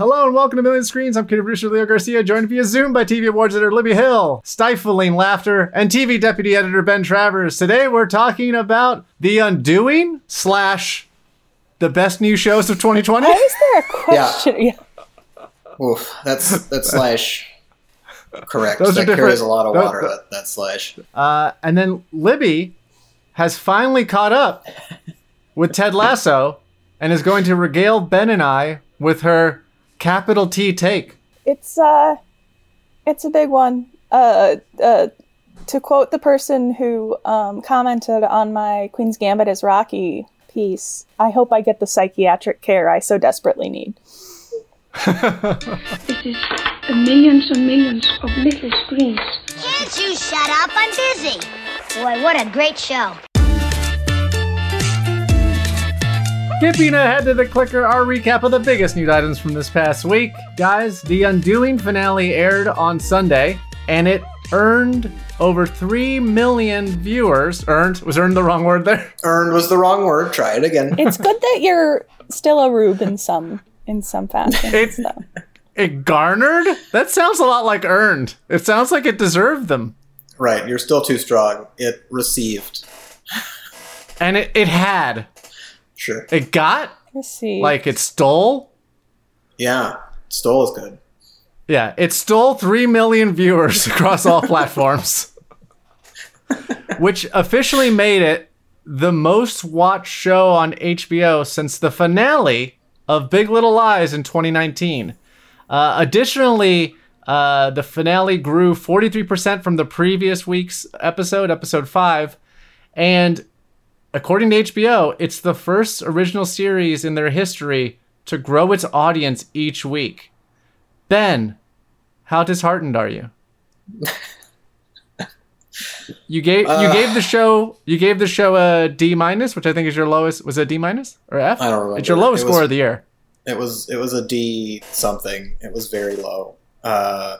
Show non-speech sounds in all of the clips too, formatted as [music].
Hello and welcome to Million Screens. I'm kid producer Leo Garcia, joined via Zoom by TV awards editor Libby Hill, stifling laughter, and TV deputy editor Ben Travers. Today we're talking about The Undoing slash the best new shows of 2020. Why is there a question? Yeah. Oof, that's that's [laughs] slash correct. Those that carries different- a lot of water. tho- that, that slash. Uh, and then Libby has finally caught up with Ted Lasso and is going to regale Ben and I with her capital T take. It's uh it's a big one. Uh uh to quote the person who um, commented on my Queen's Gambit is Rocky piece, I hope I get the psychiatric care I so desperately need. [laughs] This is millions and millions of little screens. Can't you shut up? I'm busy. Boy, what a great show. Skipping ahead to the clicker, our recap of the biggest news items from this past week. Guys, The Undoing finale aired on Sunday, and it earned over 3 million viewers. Earned? Was earned the wrong word there? [laughs] Earned was the wrong word. Try it again. It's good that you're still a rube in some in some fashion. It's- so. It garnered? That sounds a lot like earned. It sounds like it deserved them. right, you're still too strong. It received. And it, it had. Sure. It got, Let's see. like, it stole. Yeah, stole is good. Yeah, it stole 3 million viewers [laughs] across all platforms, [laughs] which officially made it the most watched show on HBO since the finale of Big Little Lies in 2019. Uh, additionally, uh, the finale grew 43% from the previous week's episode, episode 5, and according to HBO, it's the first original series in their history to grow its audience each week. Ben, how disheartened are you? [laughs] You gave you gave the show you gave the show a D minus, which I think is your lowest. Was it D minus or F? I don't remember. It's your lowest It was- score of the year. It was it was a D something. It was very low. Uh,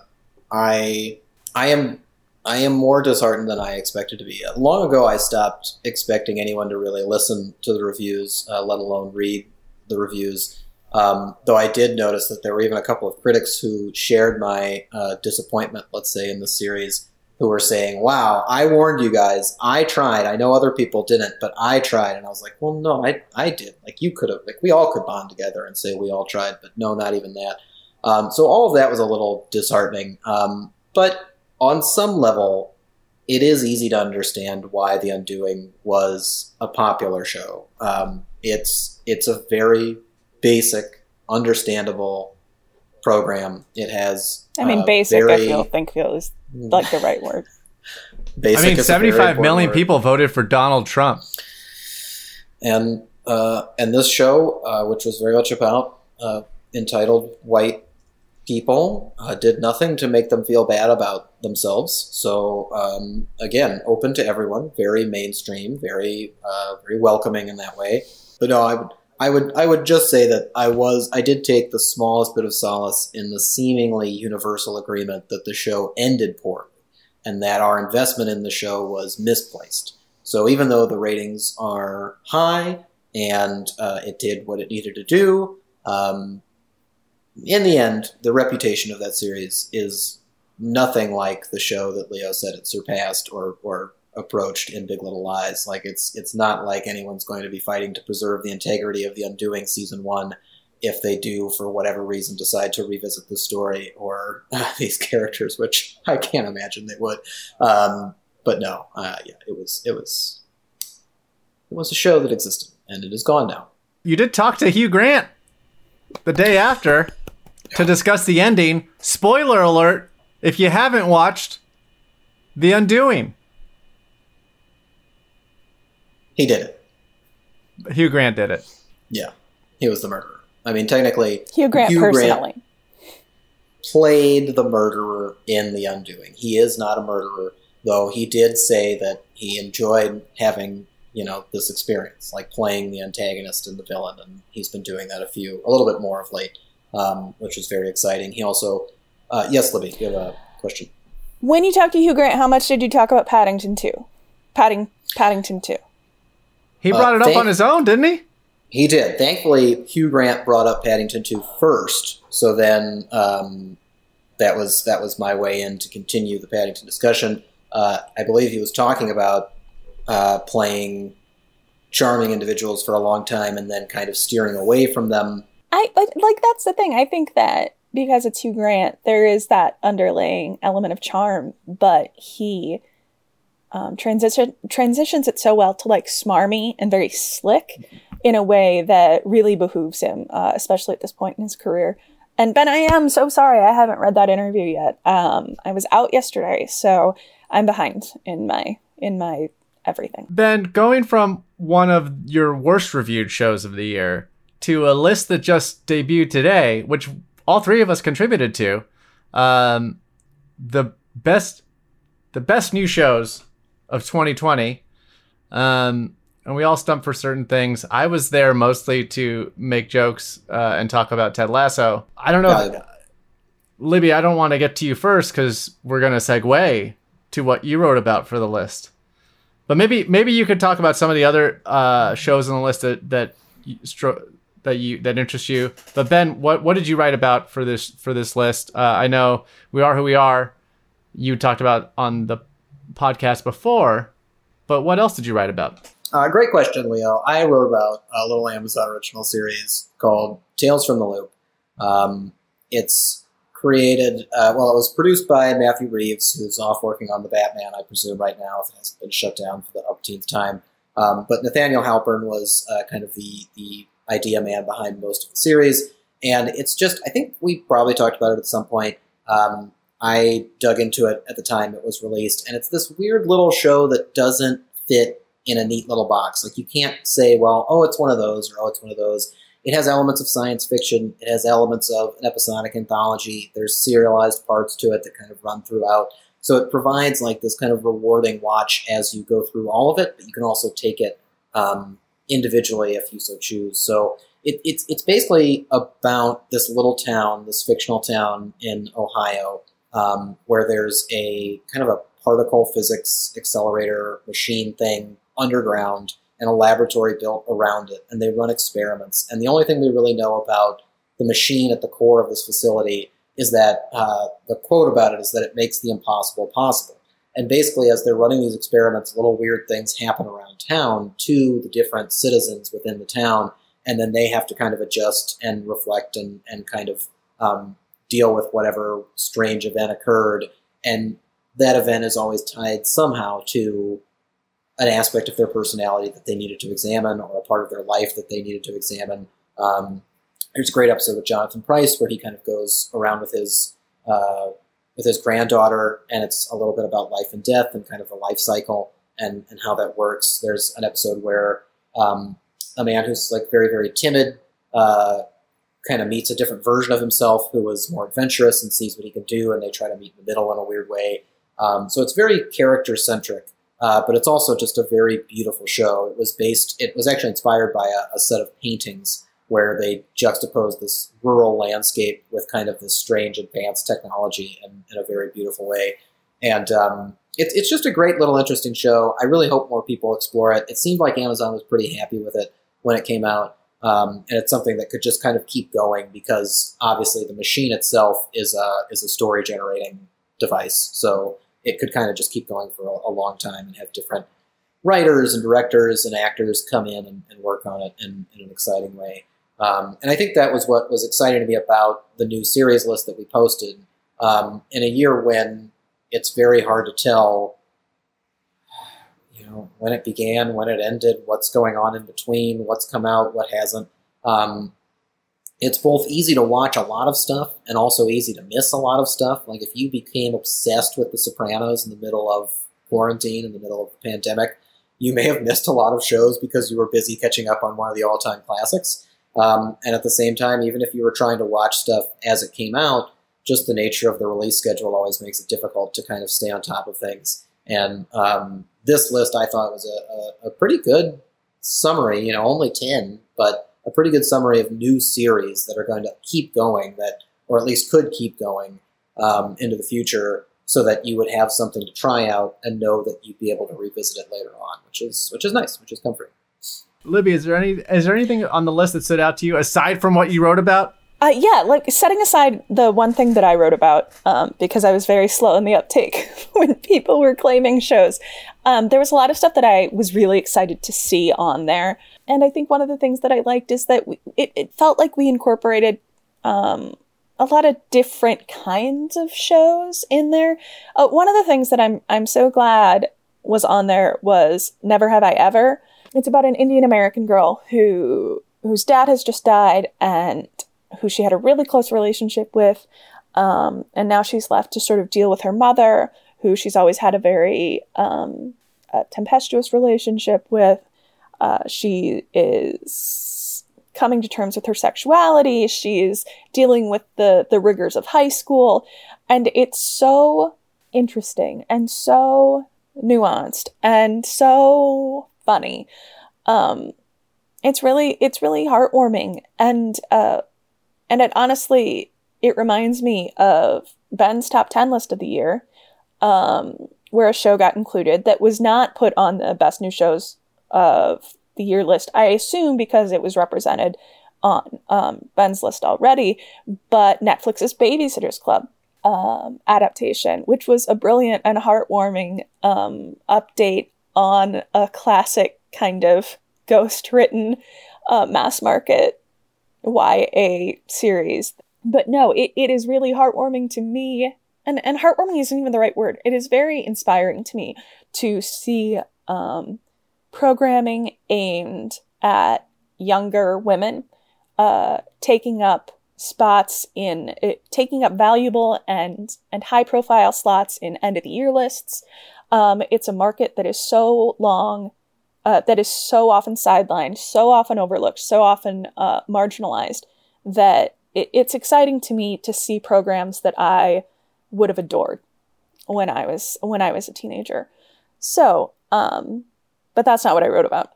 I I am I am more disheartened than I expected to be. Long ago, I stopped expecting anyone to really listen to the reviews, uh, let alone read the reviews. Um, though I did notice that there were even a couple of critics who shared my uh, disappointment, let's say, in the series, who were saying, "Wow, I warned you guys. I tried. I know other people didn't, but I tried." And I was like, "Well, no, I I did. Like you could have. Like we all could bond together and say we all tried, but no, not even that." Um, so all of that was a little disheartening. Um, but on some level, it is easy to understand why The Undoing was a popular show. Um, it's it's a very basic, understandable program. It has. I mean uh, basic I very- feel think feel is like the right word. [laughs] Basic I mean, is a very 75 important million word. people voted for Donald Trump. and uh, and this show, uh, which was very much about uh, entitled white people, uh, did nothing to make them feel bad about themselves. So um, again, open to everyone, very mainstream, very uh, very welcoming in that way. But no, I would. I would I would just say that I was I did take the smallest bit of solace in the seemingly universal agreement that the show ended poorly and that our investment in the show was misplaced. So even though the ratings are high and uh, it did what it needed to do, um, in the end, the reputation of that series is nothing like the show that Leo said it surpassed or, or approached in Big Little Lies. Like it's it's not like anyone's going to be fighting to preserve the integrity of the Undoing season one if they do, for whatever reason, decide to revisit the story or [laughs] these characters, which I can't imagine they would. Um, but no, uh, yeah, it was it was it was a show that existed, and it is gone now. You did talk to Hugh Grant the day after to discuss the ending. Spoiler alert if you haven't watched The Undoing. He did it. Hugh Grant did it. Yeah, he was the murderer. I mean, technically, Hugh Grant Hugh Grant- personally. played the murderer in The Undoing. He is not a murderer, though he did say that he enjoyed having, you know, this experience, like playing the antagonist and the villain, and he's been doing that a few, a little bit more of late, um, which is very exciting. He also, uh, yes, Libby, you have a question. When you talked to Hugh Grant, how much did you talk about Paddington 2? Padding Paddington 2. He Uh, brought it up thank- on his own, didn't he? He did. Thankfully, Hugh Grant brought up Paddington 2 first, so then um, that was that was my way in to continue the Paddington discussion. Uh, I believe he was talking about uh, playing charming individuals for a long time and then kind of steering away from them. I but like that's the thing. I think that because it's Hugh Grant, there is that underlying element of charm, but he um, transition transitions it so well to like smarmy and very slick in a way that really behooves him, uh, especially at this point in his career. And Ben, I am so sorry I haven't read that interview yet. Um, I was out yesterday, so I'm behind in my in my everything. Ben, going from one of your worst reviewed shows of the year to a list that just debuted today, which all three of us contributed to, um, the best the best new shows of 2020. Um, and we all stumped for certain things. I was there mostly to make jokes uh, and talk about Ted Lasso. I don't know, Uh, Libby. I don't want to get to you first because we're gonna segue to what you wrote about for the list. But maybe maybe you could talk about some of the other uh, shows on the list that that stro- that you that interest you. But Ben, what what did you write about for this for this list? Uh, I know we are who we are. You talked about on the podcast before, but what else did you write about? Uh, great question, Leo. I wrote about a little Amazon original series called Tales from the Loop. Um, it's created, uh, well, it was produced by Matthew Reeves, who's off working on the Batman, I presume, right now, if it hasn't been shut down for the upteenth time. Um, but Nathaniel Halpern was uh, kind of the, the idea man behind most of the series. And it's just, I think we probably talked about it at some point. Um, I dug into it at the time it was released, and it's this weird little show that doesn't fit in a neat little box. Like you can't say, well, oh, it's one of those, or oh, it's one of those. It has elements of science fiction. It has elements of an episodic anthology. There's serialized parts to it that kind of run throughout. So it provides like this kind of rewarding watch as you go through all of it, but you can also take it um, individually if you so choose. So it, it's it's basically about this little town, this fictional town in Ohio, um, where there's a kind of a particle physics accelerator machine thing underground and a laboratory built around it, and they run experiments. And the only thing we really know about the machine at the core of this facility is that uh, the quote about it is that it makes the impossible possible. And basically, as they're running these experiments, little weird things happen around town to the different citizens within the town, and then they have to kind of adjust and reflect and, and kind of um, deal with whatever strange event occurred. And that event is always tied somehow to an aspect of their personality that they needed to examine or a part of their life that they needed to examine. Um, there's a great episode with Jonathan Pryce where he kind of goes around with his uh, with his granddaughter, and it's a little bit about life and death and kind of the life cycle and, and how that works. There's an episode where um, a man who's like very very timid uh, kind of meets a different version of himself who was more adventurous and sees what he can do, and they try to meet in the middle in a weird way. Um, so it's very character centric, uh, but it's also just a very beautiful show. It was based, it was actually inspired by a, a set of paintings where they juxtapose this rural landscape with kind of this strange advanced technology in, in a very beautiful way. And um, it, it's just a great little interesting show. I really hope more people explore it. It seemed like Amazon was pretty happy with it when it came out. Um, and it's something that could just kind of keep going because obviously the machine itself is a, is a story generating device. So it could kind of just keep going for a, a long time and have different writers and directors and actors come in and, and work on it in, in an exciting way. Um, and I think that was what was exciting to me about the new series list that we posted. Um, in a year when it's very hard to tell, you know, when it began, when it ended, what's going on in between, what's come out, what hasn't. Um, it's both easy to watch a lot of stuff and also easy to miss a lot of stuff. Like if you became obsessed with The Sopranos in the middle of quarantine, in the middle of the pandemic, you may have missed a lot of shows because you were busy catching up on one of the all-time classics. Um, and at the same time, even if you were trying to watch stuff as it came out, just the nature of the release schedule always makes it difficult to kind of stay on top of things. And um, this list, I thought, was a, a, a pretty good summary. You know, only ten, but a pretty good summary of new series that are going to keep going, that or at least could keep going um, into the future, so that you would have something to try out and know that you'd be able to revisit it later on, which is which is nice, which is comforting. Libby, is there any is there anything on the list that stood out to you aside from what you wrote about? Uh, yeah, like setting aside the one thing that I wrote about, um, because I was very slow in the uptake [laughs] when people were claiming shows, um, there was a lot of stuff that I was really excited to see on there. And I think one of the things that I liked is that we, it, it felt like we incorporated um, a lot of different kinds of shows in there. Uh, one of the things that I'm I'm so glad was on there was Never Have I Ever. It's about an Indian American girl who whose dad has just died and who she had a really close relationship with. Um, and now she's left to sort of deal with her mother, who she's always had a very um, tempestuous relationship with. Uh, she is coming to terms with her sexuality. She's dealing with the the rigors of high school, and it's so interesting and so nuanced and so funny. Um, it's really it's really heartwarming, and uh, and it honestly, it reminds me of Ben's top 10 list of the year, um, where a show got included that was not put on the best new shows of the year list. I assume because it was represented on um, Ben's list already, but Netflix's Babysitters Club um, adaptation, which was a brilliant and heartwarming um, update on a classic kind of ghost written uh, mass market YA series. But no, it, it is really heartwarming to me. And, and heartwarming isn't even the right word. It is very inspiring to me to see um, programming aimed at younger women uh, taking up spots in uh, taking up valuable and and high profile slots in end of the year lists. Um, it's a market that is so long uh, that is so often sidelined, so often overlooked, so often uh, marginalized that it, it's exciting to me to see programs that I would have adored when I was when I was a teenager. So, um, but that's not what I wrote about.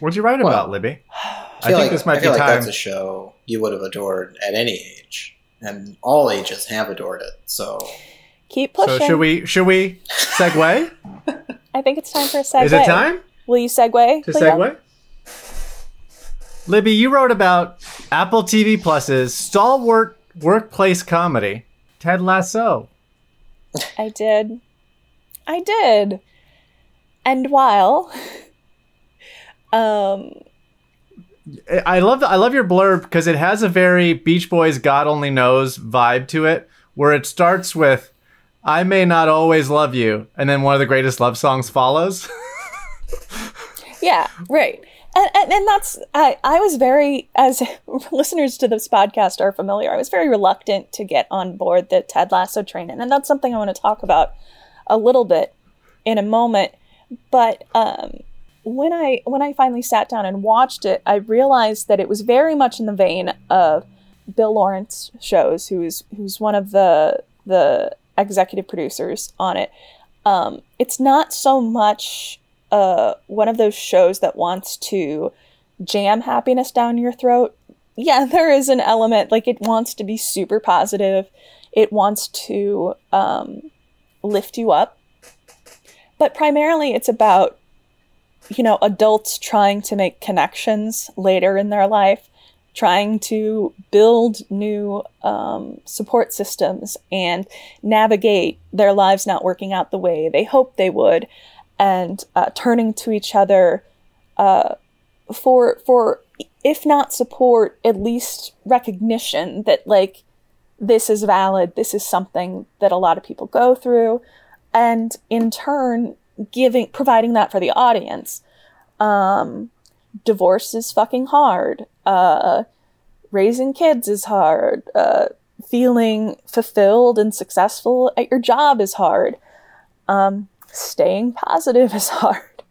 What'd you write Well, about, Libby? I, I think like, this might I feel be like time. that's a show you would have adored at any age, and all ages have adored it. So Keep pushing. So should we should we segue? [laughs] I think it's time for a segue. Is it time Will you segue? to segue? Libby, you wrote about Apple TV Plus's stalwart workplace comedy, Ted Lasso. I did. I did. And while [laughs] um I love I love your blurb because it has a very Beach Boys God Only Knows vibe to it, where it starts with "I may not always love you," and then one of the greatest love songs follows. [laughs] Yeah, right. And, and, and that's, I, I was very, as [laughs] listeners to this podcast are familiar, I was very reluctant to get on board the Ted Lasso train. And that's something I want to talk about a little bit in a moment. But um, when I when I finally sat down and watched it, I realized that it was very much in the vein of Bill Lawrence shows, who's who's one of the the executive producers on it. Um, it's not so much uh, one of those shows that wants to jam happiness down your throat. Yeah, [laughs] there is an element like it wants to be super positive. It wants to um, lift you up, but primarily it's about you know adults trying to make connections later in their life trying to build new um, support systems and navigate their lives not working out the way they hoped they would and uh, turning to each other uh, for for if not support at least recognition that like this is valid this is something that a lot of people go through and in turn giving providing that for the audience. Um divorce is fucking hard. Uh raising kids is hard. Uh feeling fulfilled and successful at your job is hard. Um staying positive [laughs] is hard.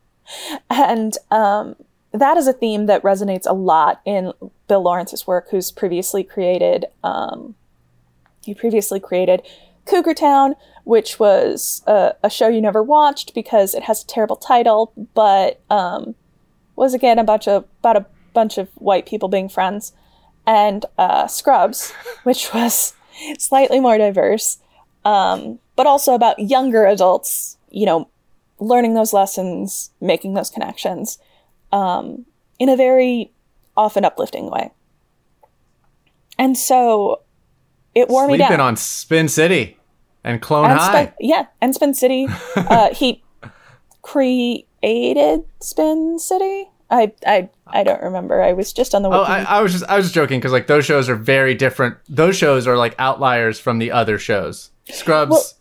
And um that is a theme that resonates a lot in Bill Lawrence's work, who's previously created um, he previously created Cougar Town, which was a, a show you never watched because it has a terrible title, but um, was again a bunch of about a bunch of white people being friends, and uh, Scrubs, [laughs] which was slightly more diverse, um, but also about younger adults, you know, learning those lessons, making those connections. um, in a very often uplifting way. And so it wore me up. Sleeping down. on Spin City and Clone and High. Spin, yeah, and Spin City. [laughs] uh, he created Spin City. I, I I don't remember. I was just on the Oh. I, I was just I was just joking because like those shows are very different. Those shows are like outliers from the other shows. Scrubs,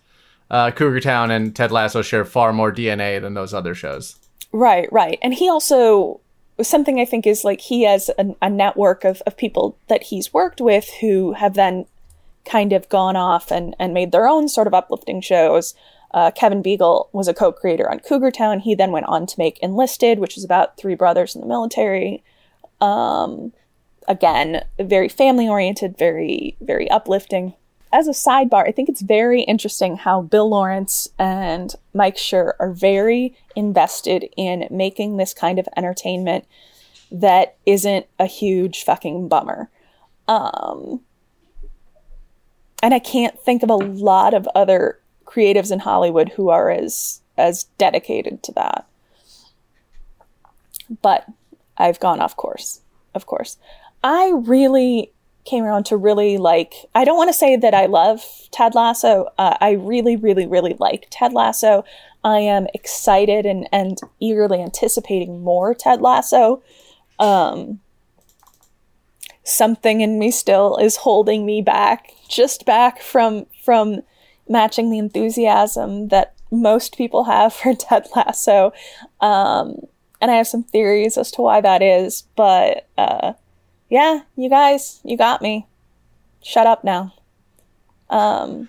uh, Cougar Town, and Ted Lasso share far more DNA than those other shows. Right, right. And he also something I think is like he has a, a network of, of people that he's worked with who have then kind of gone off and, and made their own sort of uplifting shows. Uh, Kevin Biegel was a co-creator on Cougar Town. He then went on to make Enlisted, which is about three brothers in the military. Um, again, very family oriented, very very uplifting. As a sidebar, I think it's very interesting how Bill Lawrence and Mike Schur are very invested in making this kind of entertainment that isn't a huge fucking bummer. Um, and I can't think of a lot of other creatives in Hollywood who are as as dedicated to that. But I've gone off course, of course. I really came around to really like I don't want to say that I love Ted Lasso. Uh, I really, really, really like Ted Lasso. I am excited and, and eagerly anticipating more Ted Lasso. Um, something in me still is holding me back, just back from from matching the enthusiasm that most people have [laughs] for Ted Lasso. Um, and I have some theories as to why that is, but uh, yeah, you guys, you got me. Shut up now. Um,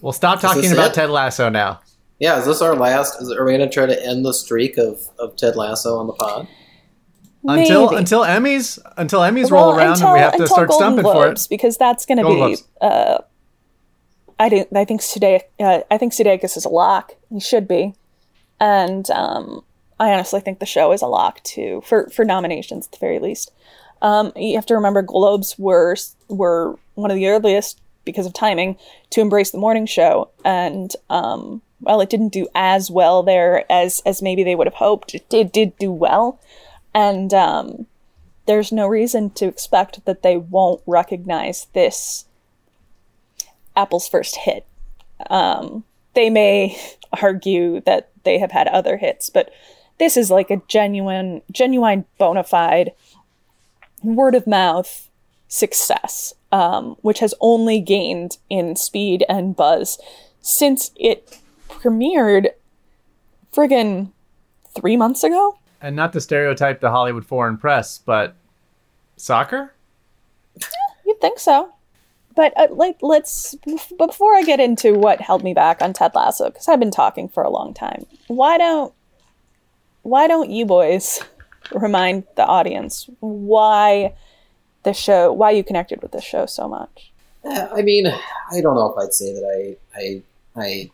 Well, stop talking about it? Ted Lasso now. Yeah, is this our last? Is, are we going to try to end the streak of, of Ted Lasso on the pod? Until maybe. until Emmys until Emmys roll Well, around and we have to until start Golden stumping for Globes, it. because that's going to be. Uh, I do. I think Sudeikis. Uh, I think Sudeikis is a lock. He should be, and um, I honestly think the show is a lock too for for nominations at the very least. Um, you have to remember Globes were were one of the earliest because of timing to embrace the morning show, and um, well, it didn't do as well there as as maybe they would have hoped. It did did do well, and um, there's no reason to expect that they won't recognize this Apple's first hit. Um, they may [laughs] argue that they have had other hits, but this is like a genuine, genuine, bona fide word of mouth success, um, which has only gained in speed and buzz since it premiered friggin' three months ago. And not to stereotype the Hollywood foreign press, but soccer? You'd think so. But uh, like, let's before I get into what held me back on Ted Lasso, because I've been talking for a long time. Why don't why don't you boys [laughs] remind the audience why the show, why you connected with this show so much, Uh, I mean, I don't know if I'd say that I I I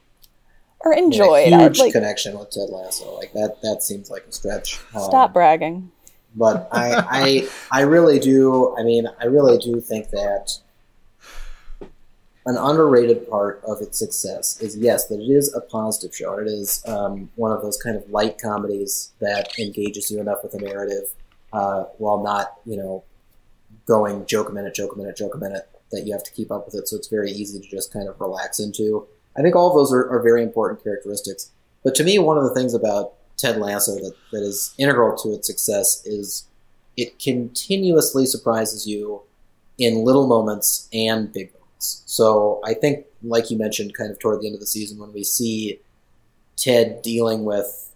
or made enjoy a huge like connection with Ted Lasso. Like that that seems like a stretch. Um, stop bragging. but I, I I really do. I mean, I really do think that an underrated part of its success is yes, that it is a positive show. It is um, one of those kind of light comedies that engages you enough with a narrative uh, while not, you know, going joke a minute, joke a minute, joke a minute that you have to keep up with it. So it's very easy to just kind of relax into. I think all of those are, are very important characteristics. But to me, one of the things about Ted Lasso that, that is integral to its success is it continuously surprises you in little moments and big moments. So I think, like you mentioned, kind of toward the end of the season, when we see Ted dealing with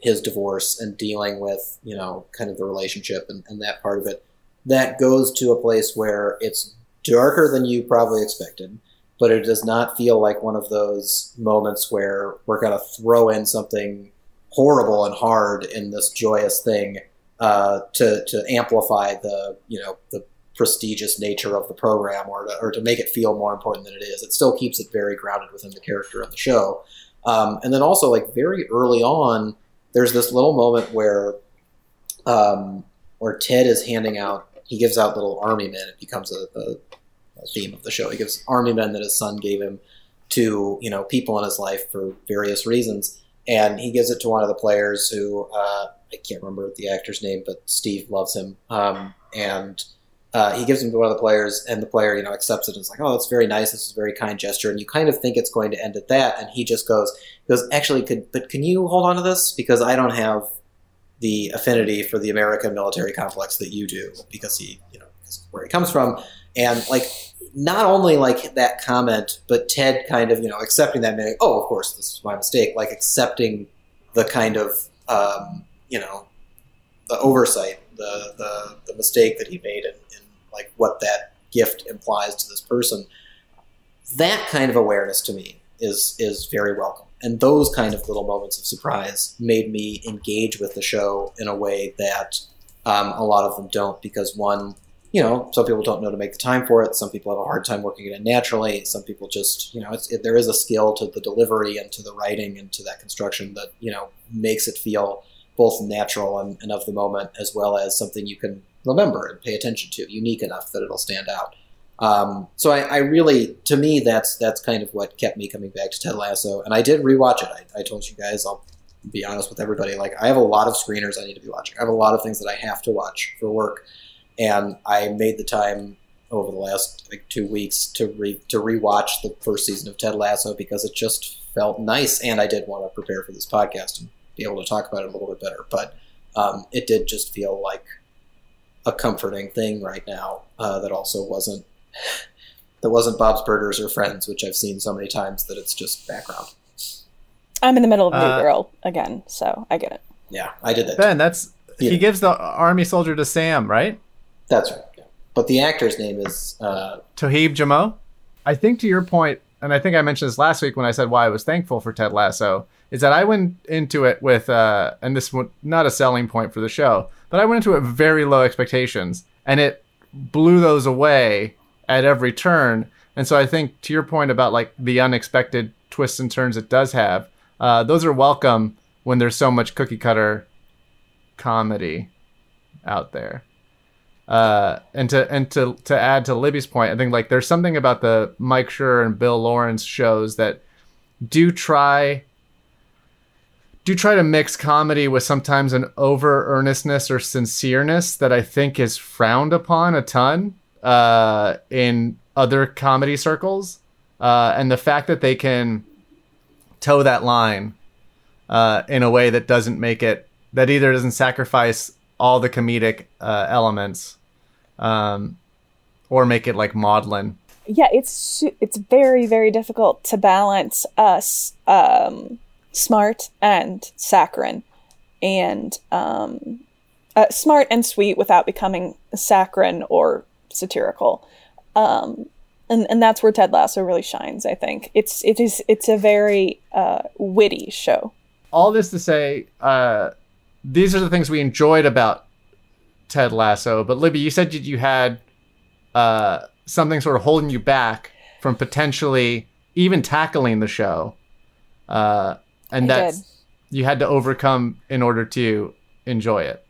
his divorce and dealing with, you know, kind of the relationship and, and that part of it, that goes to a place where it's darker than you probably expected, but it does not feel like one of those moments where we're going to throw in something horrible and hard in this joyous thing uh, to to amplify the you know the prestigious nature of the program or to, or to make it feel more important than it is. It still keeps it very grounded within the character of the show. Um, and then also like very early on, there's this little moment where um, where Ted is handing out. He gives out little army men. It becomes a, a, a theme of the show. He gives army men that his son gave him to you know people in his life for various reasons and he gives it to one of the players who uh, I can't remember the actor's name, but Steve loves him. Um, and uh, he gives him to one of the players, and the player, you know, accepts it and is like, "Oh, that's very nice. This is a very kind gesture." And you kind of think it's going to end at that, and he just goes, "Goes actually, could but can you hold on to this because I don't have the affinity for the American military complex that you do because he, you know, where he comes from, and like." Not only like that comment, but Ted kind of you know accepting that, being oh, of course, this is my mistake. Like accepting the kind of um, you know the oversight, the the, the mistake that he made, and, and like what that gift implies to this person. That kind of awareness to me is is very welcome, and those kind of little moments of surprise made me engage with the show in a way that um, a lot of them don't. Because one, you know, some people don't know to make the time for it. Some people have a hard time working it in naturally. Some people just, you know, it, there is a skill to the delivery and to the writing and to that construction that you know makes it feel both natural and, and, of the moment, as well as something you can remember and pay attention to, unique enough that it'll stand out. Um, so I, I, really, to me, that's that's kind of what kept me coming back to Ted Lasso, and I did rewatch it. I, I told you guys, I'll be honest with everybody. Like I have a lot of screeners I need to be watching. I have a lot of things that I have to watch for work, and I made the time over the last like two weeks to re to rewatch the first season of Ted Lasso because it just felt nice, and I did want to prepare for this podcast and be able to talk about it a little bit better. But um, it did just feel like a comforting thing right now uh, that also wasn't that wasn't Bob's Burgers or Friends, which I've seen so many times that it's just background. I'm in the middle of New Uh, Girl again, so I get it. Yeah, I did that. Ben, that's Yeah. he gives the army soldier to Sam, right? That's right. Yeah. But the actor's name is uh, Toheeb Jimoh. I think to your point, and I think I mentioned this last week when I said why I was thankful for Ted Lasso, is that I went into it with, uh, and this was not a selling point for the show, but I went into it with very low expectations, and it blew those away at every turn. And so I think to your point about like the unexpected twists and turns it does have, uh, those are welcome when there's so much cookie cutter comedy out there. Uh, and to and to to add to Libby's point, I think like there's something about the Mike Schur and Bill Lawrence shows that do try do try to mix comedy with sometimes an over earnestness or sincereness that I think is frowned upon a ton uh, in other comedy circles. Uh, and the fact that they can toe that line uh, in a way that doesn't make it that either doesn't sacrifice all the comedic uh, elements um, or make it like maudlin. Yeah, it's it's very very difficult to balance us um, smart and saccharine, and um, uh, smart and sweet without becoming saccharine or satirical. Um, and, and that's where Ted Lasso really shines. I think it's it is it's a very uh, witty show. all this to say, uh, these are the things we enjoyed about Ted Lasso. But Libby, you said you had uh, something sort of holding you back from potentially even tackling the show, uh, and that you had to overcome in order to enjoy it.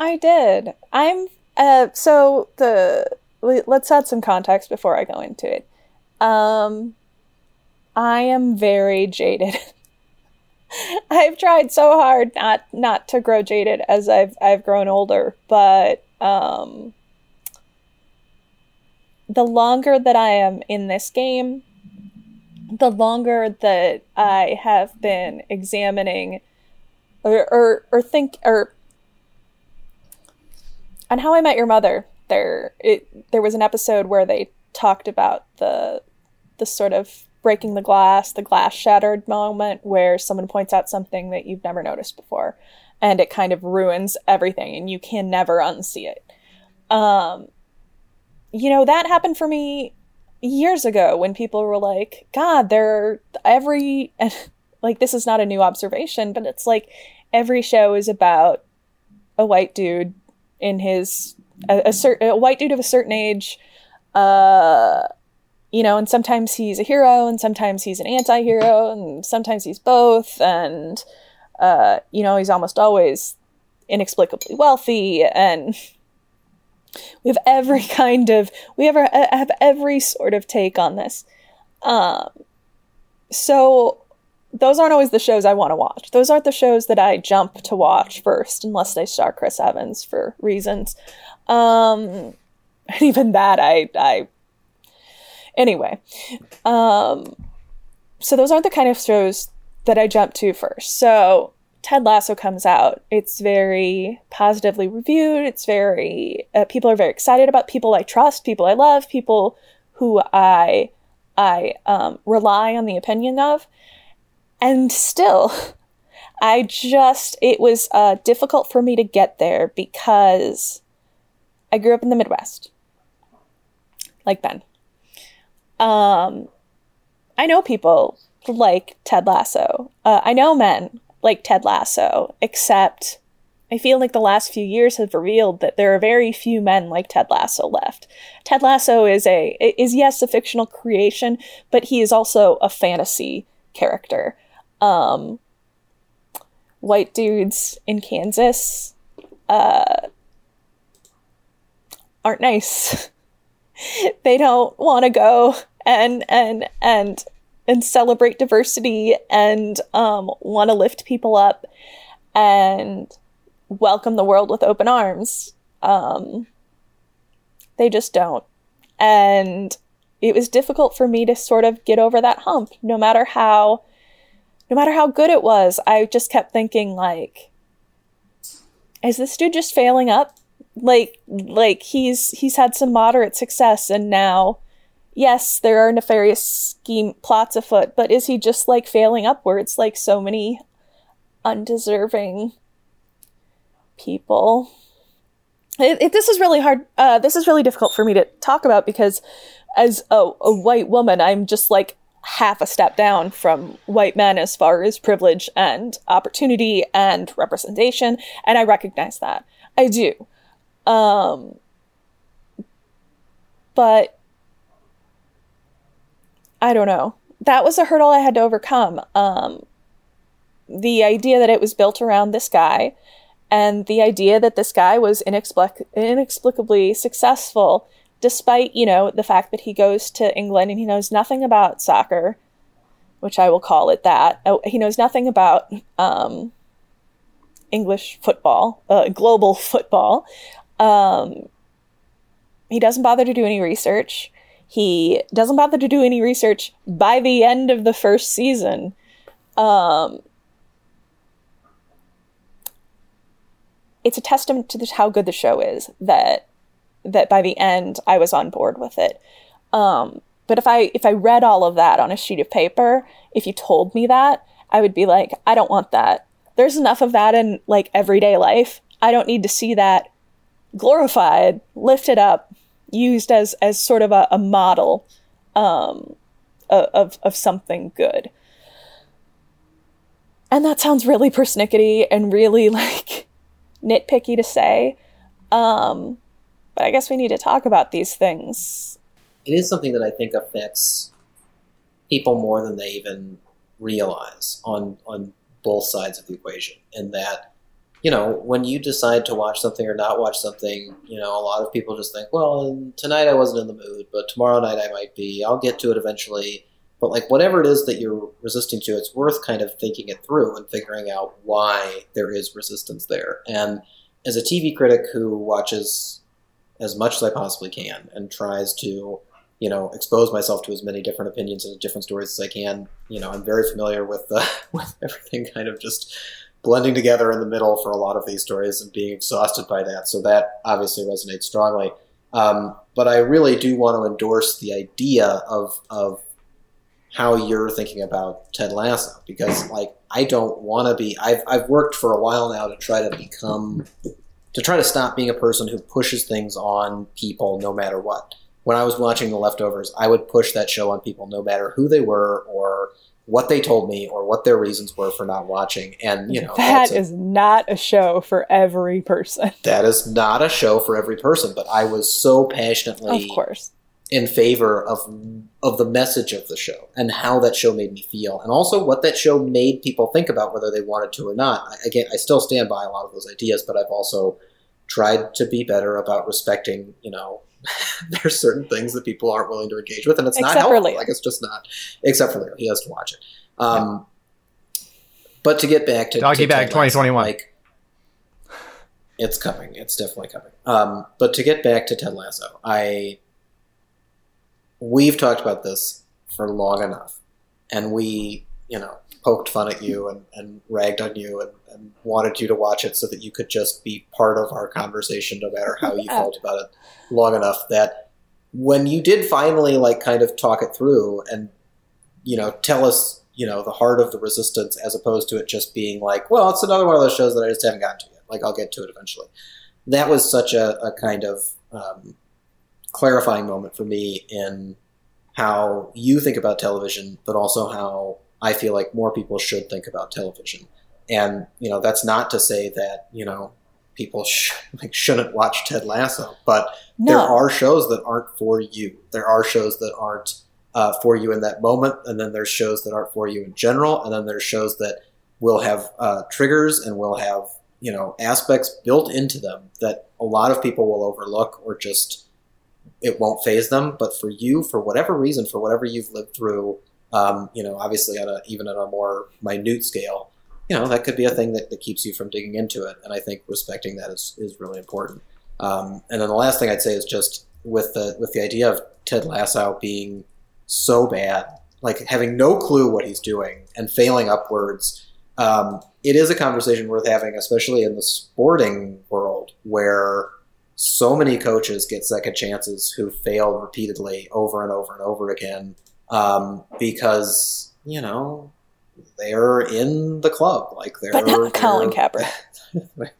I did. I'm uh so the let's add some context before I go into it. Um I am very jaded. [laughs] I've tried so hard not not to grow jaded as I've I've grown older, but um the longer that I am in this game, the longer that I have been examining or or, or think or on How I Met Your Mother, there it there was an episode where they talked about the the sort of breaking the glass, the glass shattered moment where someone points out something that you've never noticed before, and it kind of ruins everything, and you can never unsee it. Um, you know that happened for me years ago when people were like, "God, there every." [laughs] like this is not a new observation, but it's like every show is about a white dude in his a, a certain a white dude of a certain age uh you know and sometimes he's a hero and sometimes he's an anti-hero and sometimes he's both and uh you know he's almost always inexplicably wealthy and we have every [laughs] kind of we ever have every sort of take on this um so those aren't always the shows I want to watch. Those aren't the shows that I jump to watch first, unless they star Chris Evans for reasons. Um, [laughs] and even that, I, I, anyway. Um, so those aren't the kind of shows that I jump to first. So Ted Lasso comes out. It's very positively reviewed. It's very uh, people are very excited about people I trust, people I love, people who I I um, rely on the opinion of. And still, [laughs] I just, it was uh, difficult for me to get there because I grew up in the Midwest, like Ben. Um, I know people like Ted Lasso. Uh, I know men like Ted Lasso, except I feel like the last few years have revealed that there are very few men like Ted Lasso left. Ted Lasso is a is yes a fictional creation, but he is also a fantasy character um, white dudes in Kansas uh, aren't nice. [laughs] they don't want to go and and and and celebrate diversity and um, want to lift people up and welcome the world with open arms. Um, they just don't. And it was difficult for me to sort of get over that hump, no matter how no matter how good it was, I just kept thinking like is this dude just failing up? Like like he's he's had some moderate success and now yes, there are nefarious scheme plots afoot, but is he just like failing upwards like so many undeserving people? It, it, this is really hard. Uh, this is really difficult for me to talk about because, as a, a white woman, I'm just like half a step down from white men as far as privilege and opportunity and representation and i recognize that i do um but i don't know that was a hurdle i had to overcome um the idea that it was built around this guy and the idea that this guy was inexplic- inexplicably successful despite, you know, the fact that he goes to England and he knows nothing about soccer, which I will call it that. Oh, he knows nothing about um, English football, uh, global [laughs] football. Um, he doesn't bother to do any research. He doesn't bother to do any research by the end of the first season. Um, it's a testament to how good the show is that that by the end I was on board with it. Um, but if I if I read all of that on a sheet of paper, if you told me that, I would be like, I don't want that. There's enough of that in like everyday life. I don't need to see that glorified, lifted up, used as as sort of a, a model um, of of something good. And that sounds really persnickety and really [laughs] like nitpicky to say. Um, but I guess we need to talk about these things. It is something that I think affects people more than they even realize on on both sides of the equation. And that, you know, when you decide to watch something or not watch something, you know, a lot of people just think, well, tonight I wasn't in the mood, but tomorrow night I might be. I'll get to it eventually. But like whatever it is that you're resisting to, it's worth kind of thinking it through and figuring out why there is resistance there. And as a TV critic who watches as much as I possibly can and tries to, you know, expose myself to as many different opinions and different stories as I can. You know, I'm very familiar with uh, [laughs] with everything kind of just blending together in the middle for a lot of these stories and being exhausted by that. So that obviously resonates strongly. Um, but I really do want to endorse the idea of of how you're thinking about Ted Lasso because like I don't want to be I've I've worked for a while now to try to become to try to stop being a person who pushes things on people no matter what. When I was watching The Leftovers, I would push that show on people no matter who they were or what they told me or what their reasons were for not watching. And, you know, that is a, not a show for every person. [laughs] That is not a show for every person, but I was so passionately. Of course in favor of of the message of the show and how that show made me feel, and also what that show made people think about whether they wanted to or not. I, again, I still stand by a lot of those ideas, but I've also tried to be better about respecting, you know, [laughs] there's certain things that people aren't willing to engage with, and it's except not helpful. Like it's just not. Except for Leo, he has to watch it. Um, but to get back to Doggy to Bag 2021. like it's coming. It's definitely coming. Um, but to get back to Ted Lasso, I we've talked about this for long enough, and we, you know, poked fun at you and, and ragged on you and, and wanted you to watch it so that you could just be part of our conversation, no matter how you Yeah. felt about it, long enough that when you did finally like kind of talk it through and you know tell us you know the heart of the resistance as opposed to it just being like well it's another one of those shows that i just haven't gotten to yet like i'll get to it eventually that was such a, a kind of um, clarifying moment for me in how you think about television but also how i feel like more people should think about television and you know that's not to say that you know people sh- [laughs] like shouldn't watch ted lasso but there are shows that aren't for you. There are shows that aren't uh, for you in that moment, and then there's shows that aren't for you in general, and then there's shows that will have uh, triggers and will have you know aspects built into them that a lot of people will overlook or just it won't phase them. But for you, for whatever reason, for whatever you've lived through, um, you know, obviously on a even on a more minute scale, you know, that could be a thing that, that keeps you from digging into it. And I think respecting that is, is really important. Um, and then the last thing I'd say is just with the with the idea of Ted Lasso being so bad, like having no clue what he's doing and failing upwards. Um, it is a conversation worth having, especially in the sporting world, where so many coaches get second chances who failed repeatedly over and over and over again um, because you know they're in the club, like they're But not Colin Kaepernick. [laughs]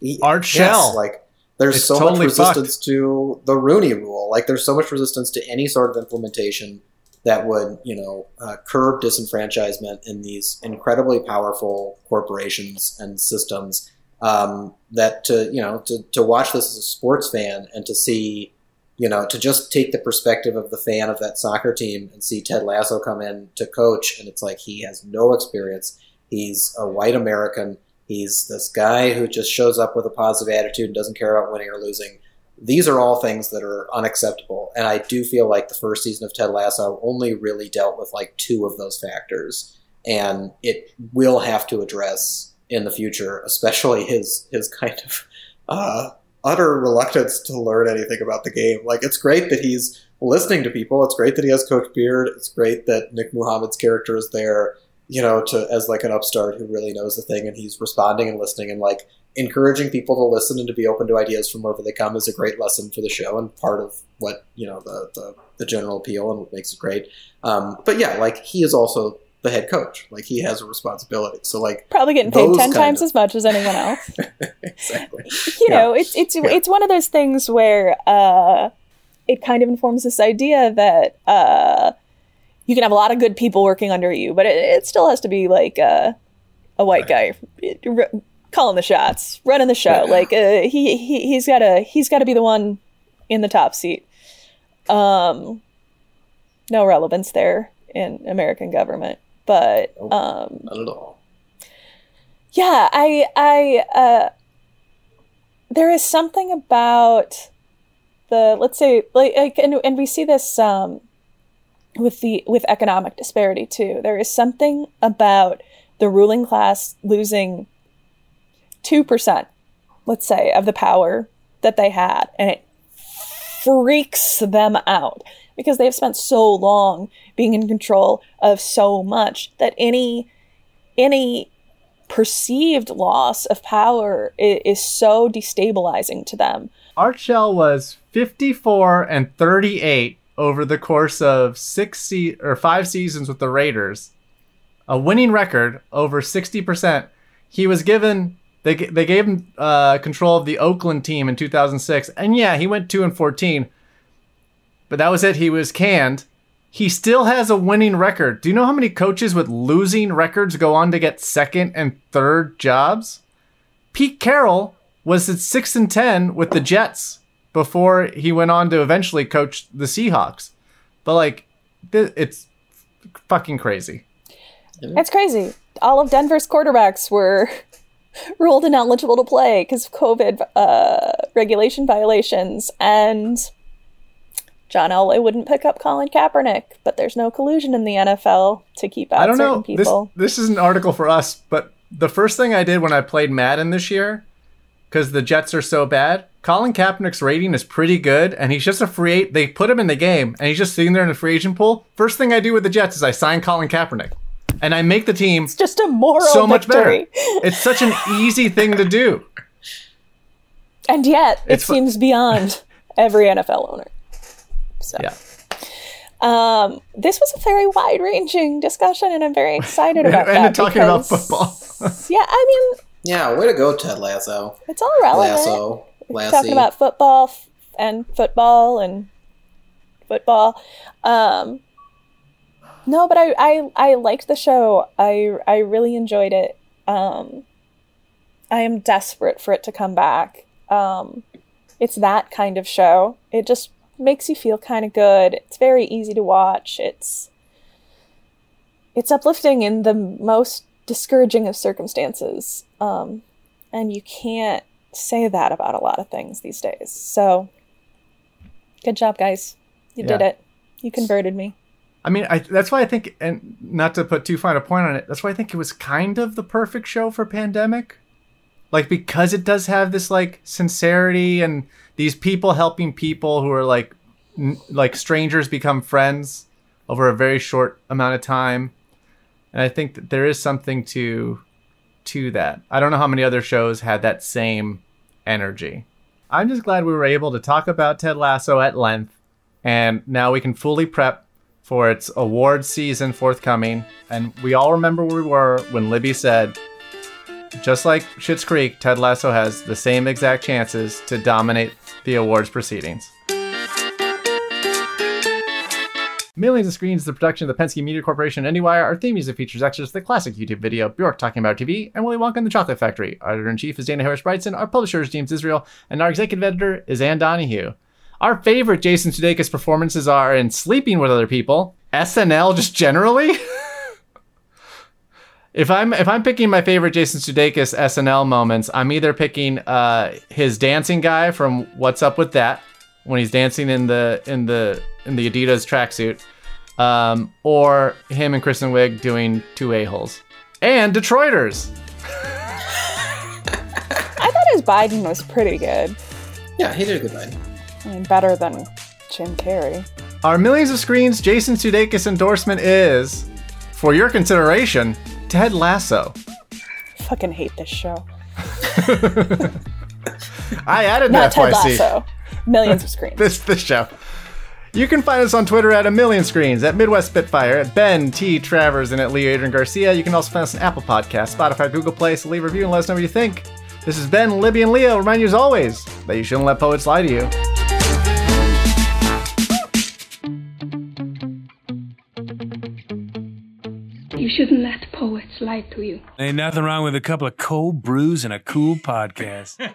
He- Art yes, Shell. like there's It's so totally much resistance to the Rooney Rule. Like there's so much resistance to any sort of implementation that would, you know, uh, curb disenfranchisement in these incredibly powerful corporations and systems. Um, that to you know to, to watch this as a sports fan and to see you know to just take the perspective of the fan of that soccer team and see Ted Lasso come in to coach and it's like he has no experience. He's a white American. He's this guy who just shows up with a positive attitude and doesn't care about winning or losing. These are all things that are unacceptable. And I do feel like the first season of Ted Lasso only really dealt with like two of those factors. And it will have to address in the future, especially his his kind of uh, utter reluctance to learn anything about the game. Like it's great that he's listening to people. It's great that he has Coach Beard. It's great that Nick Mohammed's character is there you know, to as like an upstart who really knows the thing and he's responding and listening and like encouraging people to listen and to be open to ideas from wherever they come is a great lesson for the show and part of what, you know, the the, the general appeal and what makes it great. Um, but yeah, like he is also the head coach. Like he has a responsibility. So like Probably getting paid ten times of- as much as anyone else. [laughs] exactly. you Yeah. know, it's it's Yeah. it's one of those things where uh, it kind of informs this idea that uh, you can have a lot of good people working under you, but it, it still has to be like uh, a white guy r- calling the shots, running the show. Like uh, he, he he's got to he's got to be the one in the top seat. Um, no relevance there in American government, but um, Not at all. yeah i i uh there is something about the let's say like, like and, and we see this um with the with economic disparity too there is something about the ruling class losing 2% let's say of the power that they had and it freaks them out because they've spent so long being in control of so much that any any perceived loss of power is, is so destabilizing to them. Art Shell was 54 and 38 over the course of six se- or five seasons with the Raiders, a winning record over 60%. He was given they they gave him uh, control of the Oakland team in 2006, and yeah, he went two and 14, but that was it. He was canned. He still has a winning record. Do you know how many coaches with losing records go on to get second and third jobs? Pete Carroll was at six and ten with the Jets before he went on to eventually coach the Seahawks. But like, it's fucking crazy. It's crazy. All of Denver's quarterbacks were [laughs] ruled ineligible to play because of COVID uh, regulation violations, and John Elway wouldn't pick up Colin Kaepernick, but there's no collusion in the NFL to keep out I don't certain know. This, people. this is an article for us, but the first thing I did when I played Madden this year, because the Jets are so bad, Colin Kaepernick's rating is pretty good, and he's just a free agent. They put him in the game, and he's just sitting there in the free agent pool. First thing I do with the Jets is I sign Colin Kaepernick, [laughs] and I make the team It's just a moral so much better. victory. [laughs] It's such an easy thing to do. And yet, it It's fu- seems beyond [laughs] every NFL owner. So, Yeah. um, this was a very wide-ranging discussion, and I'm very excited about and that. talking about football. yeah, I mean, Yeah, way to go, Ted Lasso. it's all relevant. Lasso. We're Lassie. talking about football f- and football and football. Um, no, but I, I I liked the show. I I really enjoyed it. Um, I am desperate for it to come back. Um, it's that kind of show. It just makes you feel kind of good. It's very easy to watch. It's it's uplifting in the most discouraging of circumstances. Um, and you can't say that about a lot of things these days. So, good job, guys. You did it. You converted me. I mean, I, that's why I think, and not to put too fine a point on it, that's why I think it was kind of the perfect show for pandemic. Like because it does have this like sincerity and these people helping people who are like n- like strangers become friends over a very short amount of time. And I think that there is something to to that. I don't know how many other shows had that same energy. I'm just glad we were able to talk about Ted Lasso at length and now we can fully prep for its award season forthcoming. And we all remember where we were when Libby said, just like Schitt's Creek, Ted Lasso has the same exact chances to dominate the awards proceedings. Millions of Screens is the production of the Penske Media Corporation and IndieWire. Our theme music features extras the classic YouTube video Bjork Talking About TV and Willy Wonka and the Chocolate Factory. Our editor-in-chief is Dana Harris-Bridson. Our publisher is James Israel. And our executive editor is Ann Donahue. Our favorite Jason Sudeikis performances are in Sleeping with Other People, SNL just generally. [laughs] if I'm if I'm picking my favorite Jason Sudeikis SNL moments, I'm either picking uh, his dancing guy from What's Up with That when he's dancing in the in the in the Adidas tracksuit, um, or him and Kristen Wiig doing two a holes, and Detroiters. [laughs] I thought his Biden was pretty good. Yeah, he did a good Biden. I mean, better than Jim Carrey. Our millions of screens Jason Sudeikis endorsement is, for your consideration, Ted Lasso. Fucking hate this show. [laughs] I added Not that Ted FYC. Lasso. Millions of screens. [laughs] This this show. You can find us on Twitter at a million screens, at Midwest Spitfire, at Ben T. Travers, and at Leo Adrian Garcia. You can also find us on Apple Podcasts, Spotify, Google Play. So leave a review and let us know what you think. This is Ben, Libby, and Leo. Remind you as always that you shouldn't let poets lie to. You shouldn't let poets lie to you. Ain't nothing wrong with a couple of cold brews and a cool [laughs] podcast.